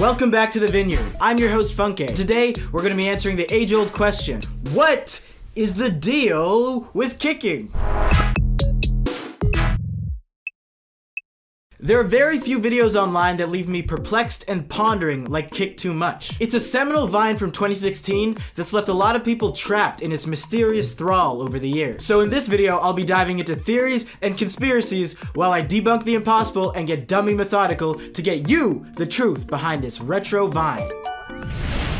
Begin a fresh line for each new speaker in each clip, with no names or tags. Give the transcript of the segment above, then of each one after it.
Welcome back to the Vineyard. I'm your host, Funke. Today, we're going to be answering the age old question What is the deal with kicking? There are very few videos online that leave me perplexed and pondering like Kick Too Much. It's a seminal vine from 2016 that's left a lot of people trapped in its mysterious thrall over the years. So in this video, I'll be diving into theories and conspiracies while I debunk the impossible and get dummy methodical to get you the truth behind this retro vine.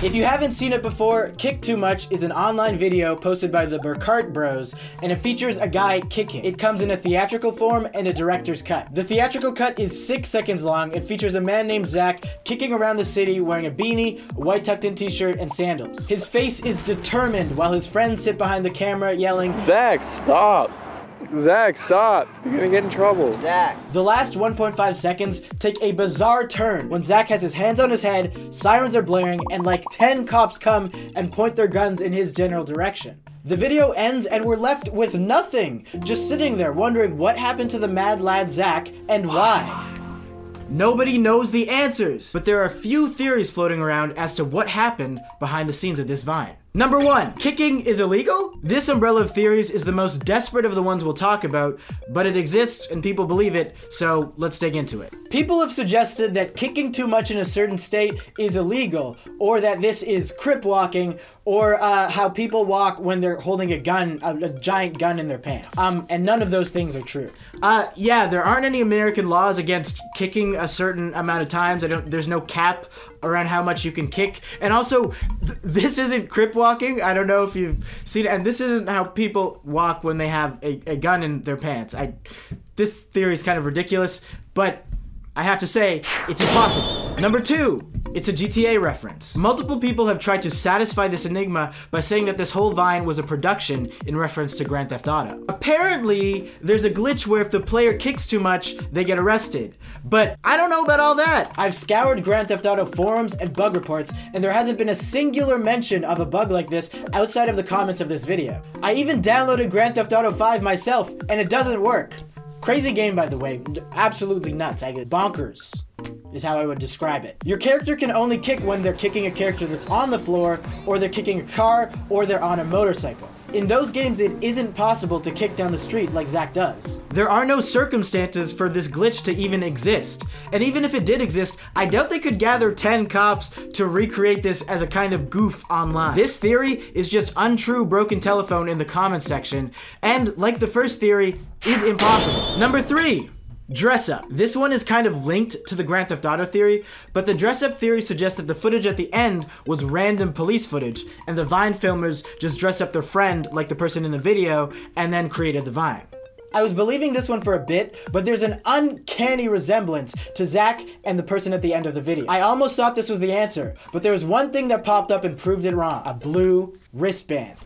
If you haven't seen it before, Kick Too Much is an online video posted by the Burkhardt Bros, and it features a guy kicking. It comes in a theatrical form and a director's cut. The theatrical cut is six seconds long and features a man named Zach kicking around the city wearing a beanie, a white tucked in t shirt, and sandals. His face is determined while his friends sit behind the camera yelling,
Zach, stop. Zach, stop. You're gonna get in trouble.
Zach.
The last 1.5 seconds take a bizarre turn when Zach has his hands on his head, sirens are blaring, and like 10 cops come and point their guns in his general direction. The video ends and we're left with nothing, just sitting there wondering what happened to the mad lad Zach and why. Nobody knows the answers, but there are a few theories floating around as to what happened behind the scenes of this vine. Number one, kicking is illegal? This umbrella of theories is the most desperate of the ones we'll talk about, but it exists and people believe it, so let's dig into it. People have suggested that kicking too much in a certain state is illegal, or that this is crip walking, or uh, how people walk when they're holding a gun, a, a, giant gun in their pants. Um, and none of those things are true. Uh, yeah, there aren't any American laws against kicking a certain amount of times. I don't. There's no cap around how much you can kick, and also, th- this isn't crip walking. I don't know if you've seen it, and this isn't how people walk when they have a, a gun in their pants. I, this theory is kind of ridiculous, but I have to say, it's impossible. Number two, it's a GTA reference. Multiple people have tried to satisfy this enigma by saying that this whole vine was a production in reference to Grand Theft Auto. Apparently, there's a glitch where if the player kicks too much, they get arrested. But I don't know about all that. I've scoured Grand Theft Auto forums and bug reports, and there hasn't been a singular mention of a bug like this outside of the comments of this video. I even downloaded Grand Theft Auto 5 myself, and it doesn't work. Crazy game, by the way. Absolutely nuts. I get bonkers is how I would describe it. Your character can only kick when they're kicking a character that's on the floor, or they're kicking a car, or they're on a motorcycle. In those games, it isn't possible to kick down the street like Zach does. There are no circumstances for this glitch to even exist. And even if it did exist, I doubt they could gather 10 cops to recreate this as a kind of goof online. This theory is just untrue broken telephone in the comments section, and like the first theory, is impossible. Number three, Dress up. This one is kind of linked to the Grand Theft Auto theory, but the dress up theory suggests that the footage at the end was random police footage, and the Vine filmers just dress up their friend like the person in the video and then created the Vine. I was believing this one for a bit, but there's an uncanny resemblance to Zach and the person at the end of the video. I almost thought this was the answer, but there was one thing that popped up and proved it wrong a blue wristband.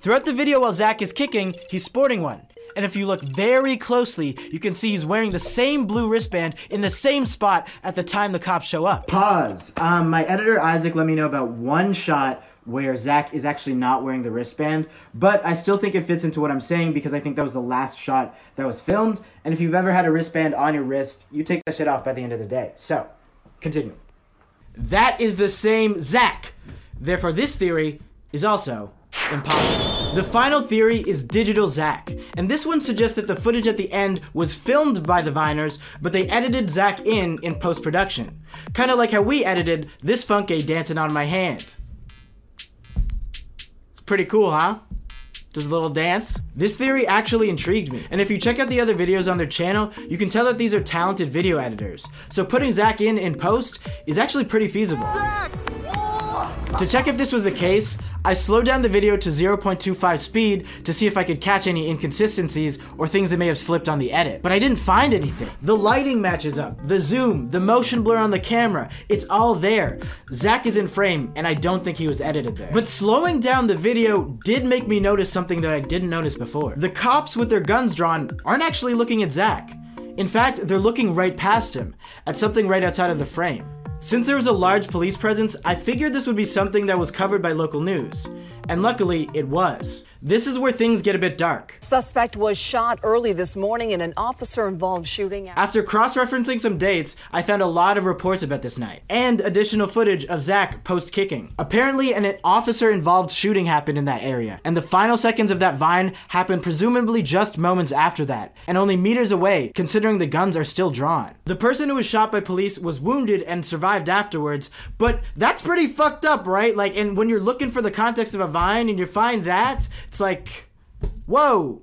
Throughout the video while Zach is kicking, he's sporting one. And if you look very closely, you can see he's wearing the same blue wristband in the same spot at the time the cops show up. Pause. Um, my editor Isaac let me know about one shot where Zach is actually not wearing the wristband, but I still think it fits into what I'm saying because I think that was the last shot that was filmed. And if you've ever had a wristband on your wrist, you take that shit off by the end of the day. So, continue. That is the same Zach. Therefore, this theory is also impossible. The final theory is Digital Zach, and this one suggests that the footage at the end was filmed by the Viners, but they edited Zach in in post production. Kinda like how we edited this Funke dancing on my hand. Pretty cool, huh? Does a little dance? This theory actually intrigued me, and if you check out the other videos on their channel, you can tell that these are talented video editors. So putting Zach in in post is actually pretty feasible. To check if this was the case, I slowed down the video to 0.25 speed to see if I could catch any inconsistencies or things that may have slipped on the edit. But I didn't find anything. The lighting matches up, the zoom, the motion blur on the camera, it's all there. Zach is in frame, and I don't think he was edited there. But slowing down the video did make me notice something that I didn't notice before. The cops with their guns drawn aren't actually looking at Zach. In fact, they're looking right past him, at something right outside of the frame. Since there was a large police presence, I figured this would be something that was covered by local news. And luckily, it was. This is where things get a bit dark.
Suspect was shot early this morning in an officer involved shooting.
After cross referencing some dates, I found a lot of reports about this night, and additional footage of Zach post kicking. Apparently, an officer involved shooting happened in that area, and the final seconds of that vine happened presumably just moments after that, and only meters away, considering the guns are still drawn. The person who was shot by police was wounded and survived afterwards, but that's pretty fucked up, right? Like, and when you're looking for the context of a vine and you find that, it's like, whoa.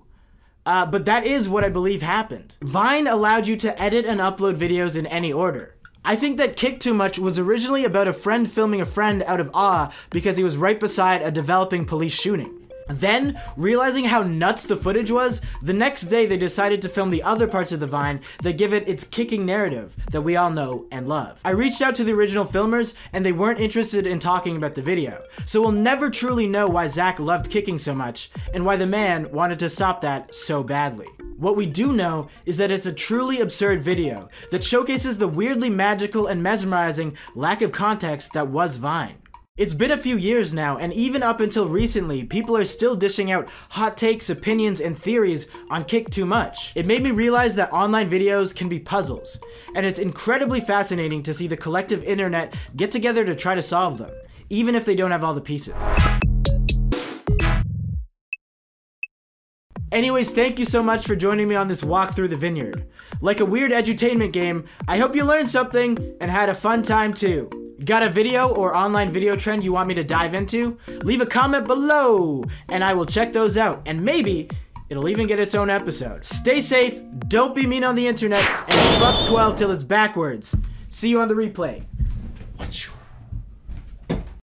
Uh, but that is what I believe happened. Vine allowed you to edit and upload videos in any order. I think that Kick Too Much was originally about a friend filming a friend out of awe because he was right beside a developing police shooting. Then, realizing how nuts the footage was, the next day they decided to film the other parts of the Vine that give it its kicking narrative that we all know and love. I reached out to the original filmers and they weren't interested in talking about the video, so we'll never truly know why Zach loved kicking so much and why the man wanted to stop that so badly. What we do know is that it's a truly absurd video that showcases the weirdly magical and mesmerizing lack of context that was Vine. It's been a few years now, and even up until recently, people are still dishing out hot takes, opinions, and theories on Kick Too Much. It made me realize that online videos can be puzzles, and it's incredibly fascinating to see the collective internet get together to try to solve them, even if they don't have all the pieces. Anyways, thank you so much for joining me on this walk through the vineyard. Like a weird edutainment game, I hope you learned something and had a fun time too. Got a video or online video trend you want me to dive into? Leave a comment below and I will check those out and maybe it'll even get its own episode. Stay safe, don't be mean on the internet, and fuck 12 till it's backwards. See you on the replay.